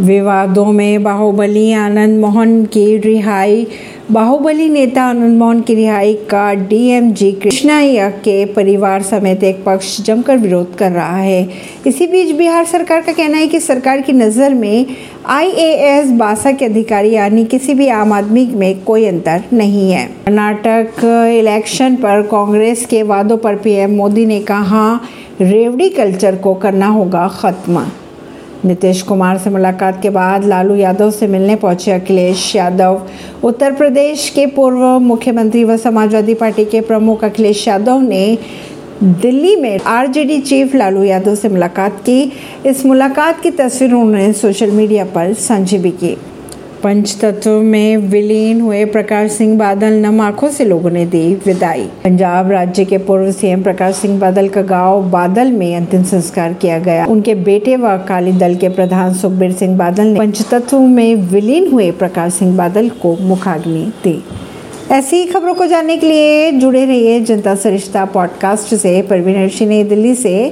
विवादों में बाहुबली, आनंद मोहन की रिहाई। बाहुबली नेता आनंद मोहन की रिहाई का डीएमजी कृष्णा के परिवार समेत एक पक्ष जमकर विरोध कर रहा है। इसी बीच बिहार सरकार का कहना है कि सरकार की नज़र में आईएएस बासा के अधिकारी यानी किसी भी आम आदमी में कोई अंतर नहीं है। कर्नाटक इलेक्शन पर कांग्रेस के वादों पर पीएम मोदी ने कहा, रेवड़ी कल्चर को करना होगा खत्म। नीतीश कुमार से मुलाकात के बाद लालू यादव से मिलने पहुँचे अखिलेश यादव। उत्तर प्रदेश के पूर्व मुख्यमंत्री व समाजवादी पार्टी के प्रमुख अखिलेश यादव ने दिल्ली में आरजेडी चीफ लालू यादव से मुलाकात की। इस मुलाकात की तस्वीर उन्होंने सोशल मीडिया पर साझी भी की। पंचतत्व में विलीन हुए प्रकाश सिंह बादल नम आँखों से लोगों ने दी विदाई। पंजाब राज्य के पूर्व सीएम प्रकाश सिंह बादल का गाँव बादल में अंतिम संस्कार किया गया। उनके बेटे व अकाली दल के प्रधान सुखबीर सिंह बादल ने पंचतत्व में विलीन हुए प्रकाश सिंह बादल को मुखाग्नि दी। ऐसी खबरों को जानने के लिए जुड़े रहिए जनता सरिश्ता पॉडकास्ट से। परवीन नई दिल्ली से।